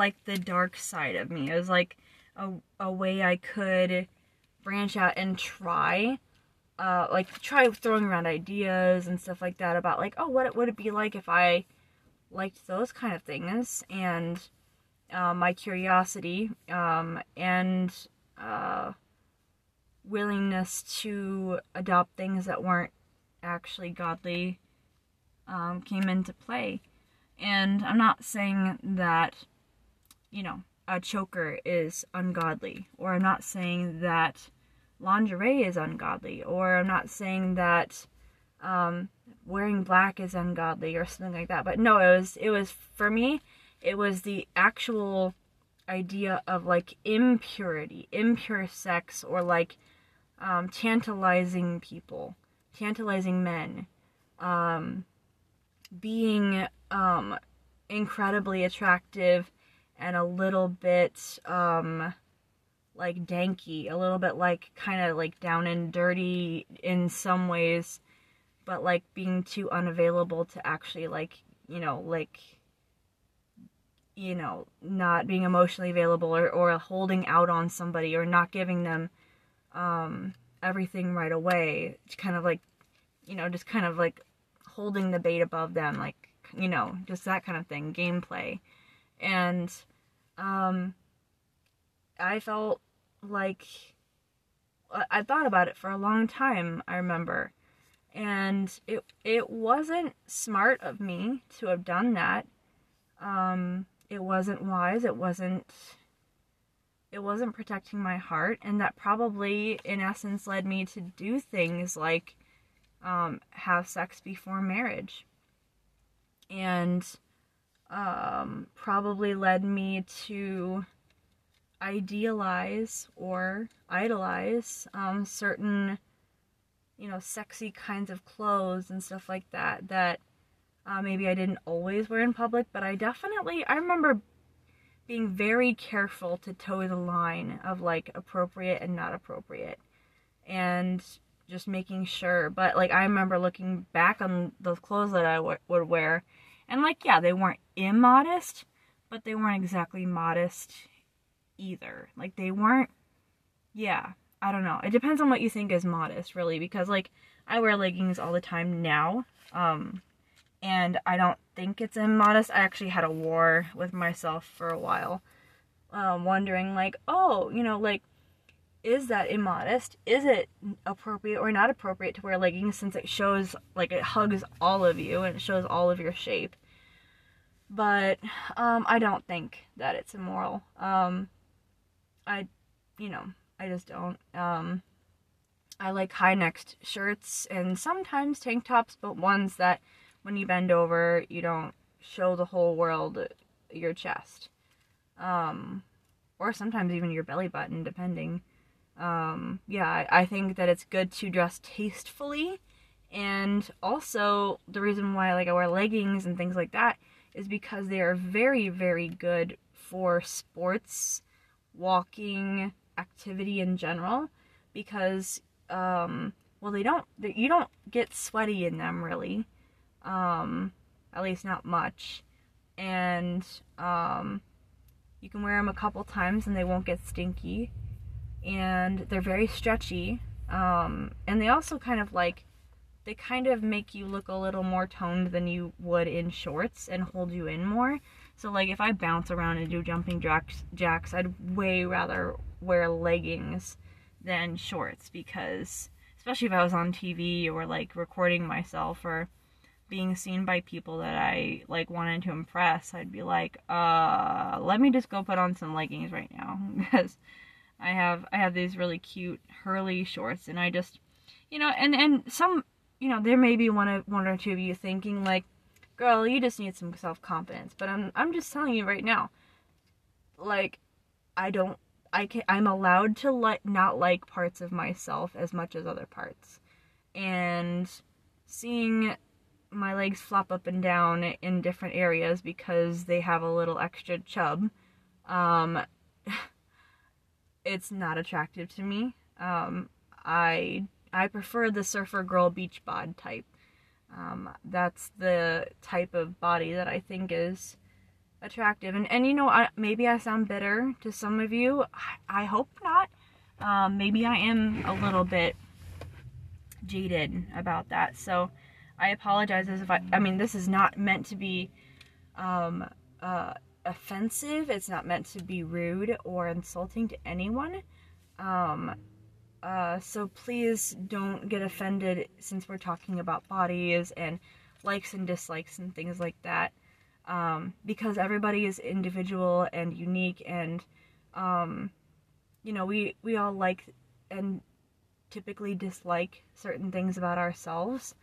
like the dark side of me. It was like a, a way I could branch out and try uh, like try throwing around ideas and stuff like that about like oh what would it be like if I liked those kind of things and uh, my curiosity um, and uh, willingness to adopt things that weren't actually godly um, came into play. And I'm not saying that, you know, a choker is ungodly, or I'm not saying that lingerie is ungodly, or I'm not saying that um, wearing black is ungodly or something like that. But no, it was it was for me, it was the actual idea of like impurity, impure sex, or like um, tantalizing people, tantalizing men, um, being um, incredibly attractive and a little bit um, like danky, a little bit like kind of like down and dirty in some ways, but like being too unavailable to actually like, you know, like you know, not being emotionally available or, or holding out on somebody or not giving them um, everything right away. It's kind of like, you know, just kind of like holding the bait above them, like, you know, just that kind of thing, gameplay. And um, I felt like I thought about it for a long time, I remember. And it it wasn't smart of me to have done that. Um it wasn't wise, it wasn't it wasn't protecting my heart and that probably in essence led me to do things like um have sex before marriage. And um probably led me to idealize or idolize um, certain, you know, sexy kinds of clothes and stuff like that that uh, maybe I didn't always wear in public, but I definitely, I remember being very careful to toe the line of like appropriate and not appropriate. And just making sure. But like I remember looking back on those clothes that I w- would wear, and like yeah, they weren't immodest, but they weren't exactly modest either. Like they weren't yeah, I don't know. It depends on what you think is modest, really, because like I wear leggings all the time now. Um and I don't think it's immodest. I actually had a war with myself for a while. Um, wondering like, oh, you know, like is that immodest? Is it appropriate or not appropriate to wear leggings since it shows like it hugs all of you and it shows all of your shape? But um, I don't think that it's immoral. Um, I, you know, I just don't. Um, I like high necked shirts and sometimes tank tops, but ones that when you bend over, you don't show the whole world your chest. Um, or sometimes even your belly button, depending. Um, yeah, I, I think that it's good to dress tastefully. And also, the reason why like I wear leggings and things like that is because they are very, very good for sports walking activity in general. Because um well they don't you don't get sweaty in them really. Um at least not much. And um you can wear them a couple times and they won't get stinky and they're very stretchy um and they also kind of like they kind of make you look a little more toned than you would in shorts and hold you in more. So like if I bounce around and do jumping jacks, jacks, I'd way rather wear leggings than shorts because especially if I was on TV or like recording myself or being seen by people that I like wanted to impress, I'd be like, uh, let me just go put on some leggings right now because I have I have these really cute Hurley shorts and I just you know and and some you know there may be one of one or two of you thinking like girl, you just need some self confidence. But I'm I'm just telling you right now, like, I don't. I can I'm allowed to let not like parts of myself as much as other parts. And seeing my legs flop up and down in different areas because they have a little extra chub, um, it's not attractive to me. Um, I I prefer the surfer girl beach bod type. Um, that's the type of body that I think is attractive. And and you know, I, maybe I sound bitter to some of you. I, I hope not. Um, maybe I am a little bit jaded about that. So I apologize if I. I mean, this is not meant to be um, uh, offensive. It's not meant to be rude or insulting to anyone. Um, uh, so please don't get offended since we're talking about bodies and likes and dislikes and things like that. Um, because everybody is individual and unique and um, you know we we all like and typically dislike certain things about ourselves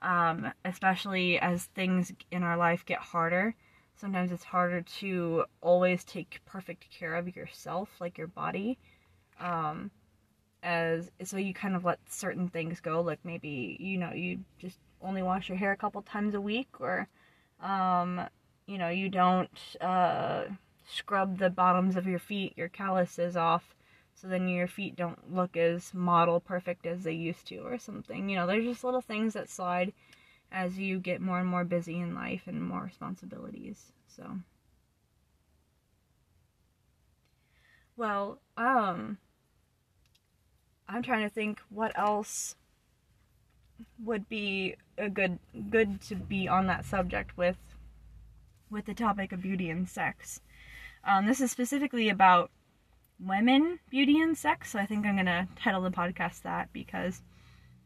um, especially as things in our life get harder sometimes it's harder to always take perfect care of yourself like your body um, as so you kind of let certain things go like maybe you know you just only wash your hair a couple times a week or um, you know you don't uh, scrub the bottoms of your feet your calluses off so then your feet don't look as model perfect as they used to or something. You know there's just little things that slide as you get more and more busy in life and more responsibilities so well um I'm trying to think what else would be a good good to be on that subject with with the topic of beauty and sex. Um, this is specifically about women, beauty, and sex. So I think I'm gonna title the podcast that because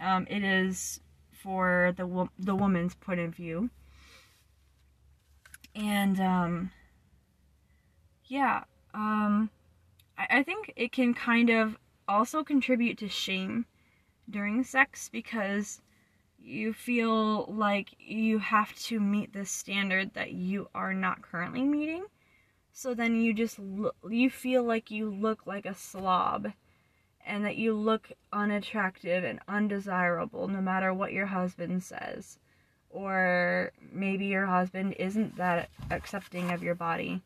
um, it is for the wo- the woman's point of view. And um, yeah, um, I, I think it can kind of also contribute to shame during sex because you feel like you have to meet this standard that you are not currently meeting. So then you just you feel like you look like a slob and that you look unattractive and undesirable no matter what your husband says. Or maybe your husband isn't that accepting of your body.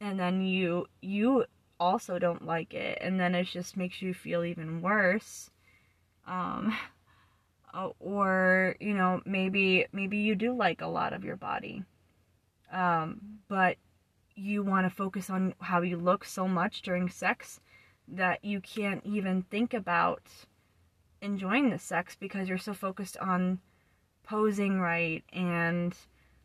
And then you you also don't like it and then it just makes you feel even worse um uh, or you know maybe maybe you do like a lot of your body um but you want to focus on how you look so much during sex that you can't even think about enjoying the sex because you're so focused on posing right and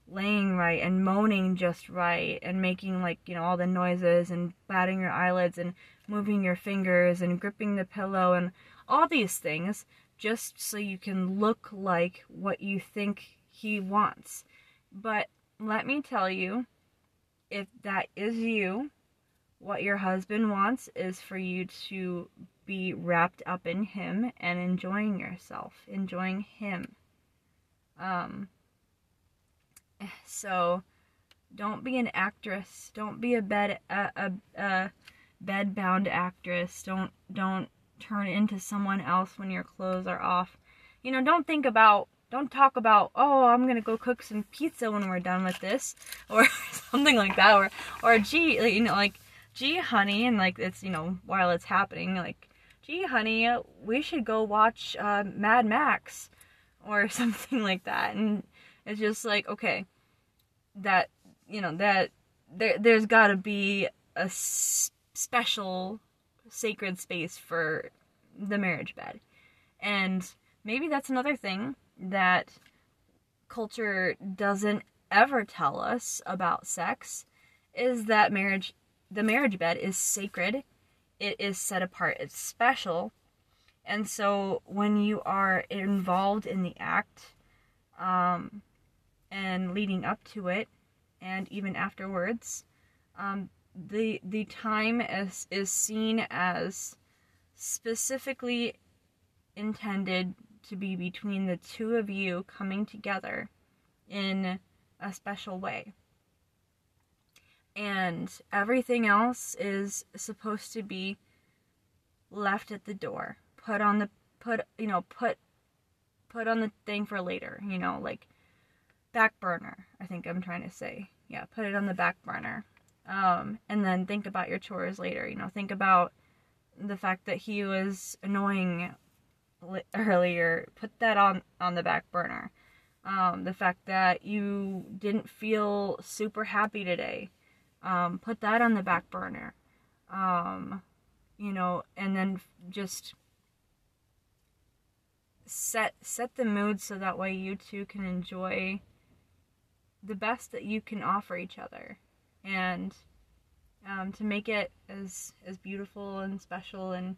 laying right and moaning just right and making like you know all the noises and batting your eyelids and moving your fingers and gripping the pillow and all these things just so you can look like what you think he wants. But let me tell you if that is you what your husband wants is for you to be wrapped up in him and enjoying yourself enjoying him um so don't be an actress. Don't be a bed a, a, a bed bound actress. Don't don't turn into someone else when your clothes are off. You know, don't think about don't talk about oh i'm gonna go cook some pizza when we're done with this or something like that or or gee you know like gee honey and like it's you know while it's happening like gee honey we should go watch uh, mad max or something like that and it's just like, okay, that, you know, that there, there's got to be a s- special sacred space for the marriage bed. And maybe that's another thing that culture doesn't ever tell us about sex is that marriage the marriage bed is sacred. It is set apart. It's special. And so when you are involved in the act um, and leading up to it and even afterwards um, the the time is is seen as specifically intended to be between the two of you coming together in a special way and everything else is supposed to be left at the door put on the put you know put put on the thing for later you know like back burner, I think I'm trying to say. Yeah, put it on the back burner. Um, and then think about your chores later. You know, think about the fact that he was annoying earlier. Put that on on the back burner. Um, the fact that you didn't feel super happy today, um, put that on the back burner. Um, you know, and then just set set the mood so that way you two can enjoy the best that you can offer each other. And um, to make it as as beautiful and special and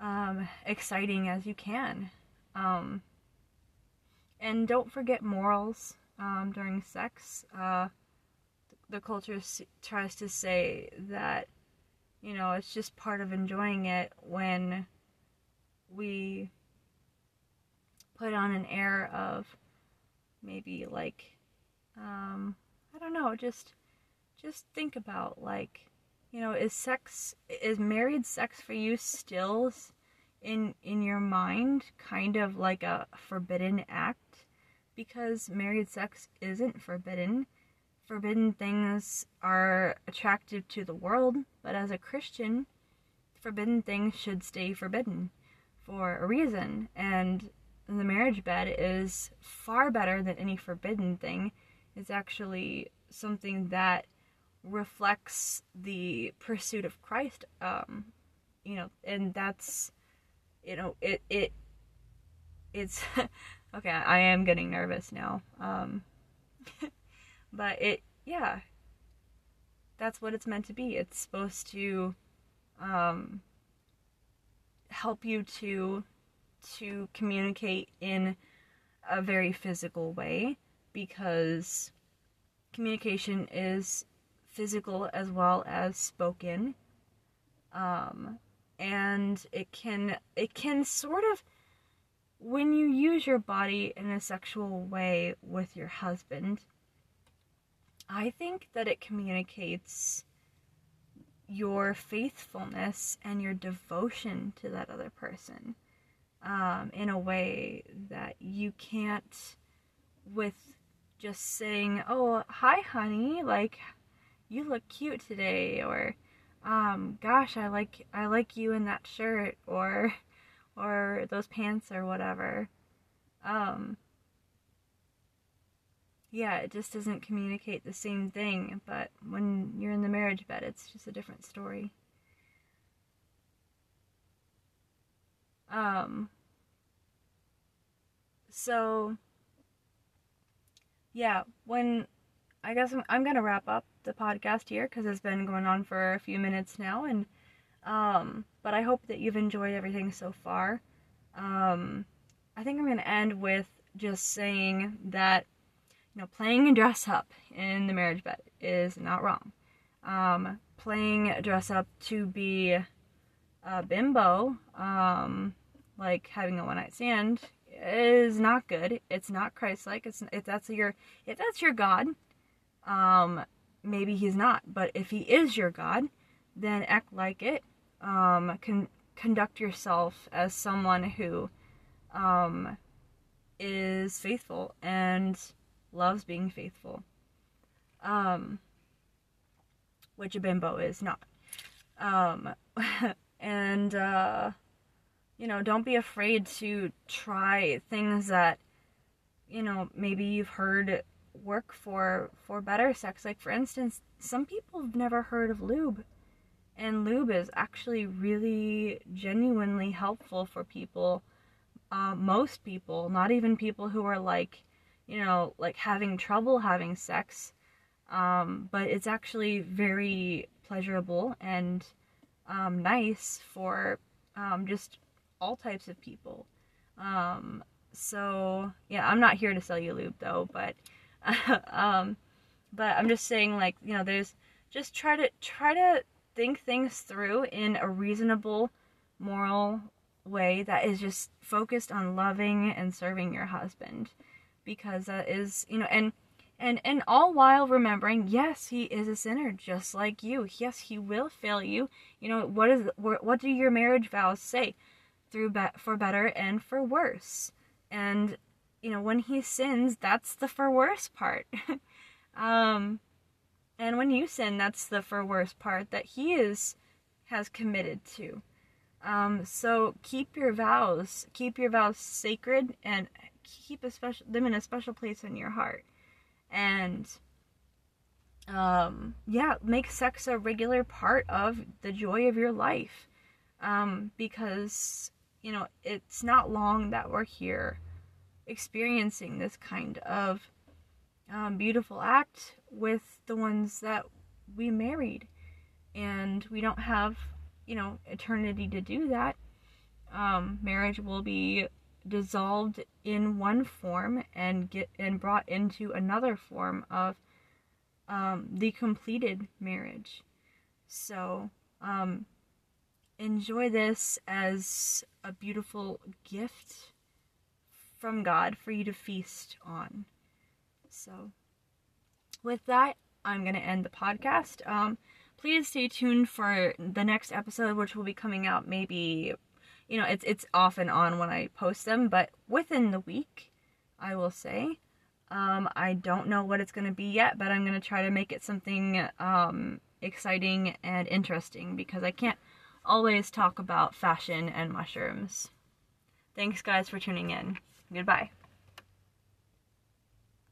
um, exciting as you can. Um, and don't forget morals um, during sex. Uh, the culture tries to say that you know it's just part of enjoying it when we put on an air of maybe like um I don't know, just just think about like you know, is sex is married sex for you still in in your mind kind of like a forbidden act because married sex isn't forbidden. Forbidden things are attractive to the world, but as a Christian, forbidden things should stay forbidden for a reason. And the marriage bed is far better than any forbidden thing. It's actually something that reflects the pursuit of Christ. Um, you know, and that's, you know, it it it's okay. I am getting nervous now. Um, but it, yeah, that's what it's meant to be. It's supposed to um, help you to to communicate in a very physical way because communication is physical as well as spoken um, and it can it can sort of when you use your body in a sexual way with your husband i think that it communicates your faithfulness and your devotion to that other person um, in a way that you can't with just saying, "Oh, hi, honey," like you look cute today, or um, "Gosh, I like I like you in that shirt," or or those pants, or whatever. Um, yeah, it just doesn't communicate the same thing. But when you're in the marriage bed, it's just a different story. Um, so, yeah, when I guess I'm, I'm gonna wrap up the podcast here because it's been going on for a few minutes now, and um, but I hope that you've enjoyed everything so far. Um, I think I'm gonna end with just saying that you know playing dress up in the marriage bed is not wrong. Um, playing dress up to be a bimbo, um, like having a one night stand, is not good. It's not Christ-like. It's if that's your if that's your God, um, maybe he's not. But if he is your God, then act like it. Um, con- conduct yourself as someone who, um, is faithful and loves being faithful. Um, which a bimbo is not. Um, and uh you know, don't be afraid to try things that, you know, maybe you've heard work for for better sex. Like for instance, some people have never heard of lube. And lube is actually really genuinely helpful for people. Uh, most people, not even people who are like, you know, like having trouble having sex. Um, but it's actually very pleasurable and um, nice for um, just all types of people. Um, so yeah, I'm not here to sell you lube though, but um, but I'm just saying like you know there's just try to try to think things through in a reasonable, moral way that is just focused on loving and serving your husband because that is you know and and and all while remembering yes he is a sinner just like you yes he will fail you you know what is what do your marriage vows say through be- for better and for worse. And you know, when he sins, that's the for worse part. um and when you sin, that's the for worse part that he is has committed to. Um so keep your vows, keep your vows sacred and keep a special them in a special place in your heart. And um, yeah, make sex a regular part of the joy of your life. Um, because, you know, it's not long that we're here experiencing this kind of um, beautiful act with the ones that we married. And we don't have, you know, eternity to do that. Um, marriage will be dissolved in one form and get and brought into another form of um, the completed marriage. So, um, enjoy this as a beautiful gift from God for you to feast on. So, with that, I'm going to end the podcast. Um, please stay tuned for the next episode, which will be coming out maybe, you know, it's it's off and on when I post them, but within the week, I will say. Um, I don't know what it's going to be yet, but I'm going to try to make it something um, exciting and interesting because I can't always talk about fashion and mushrooms. Thanks, guys, for tuning in. Goodbye.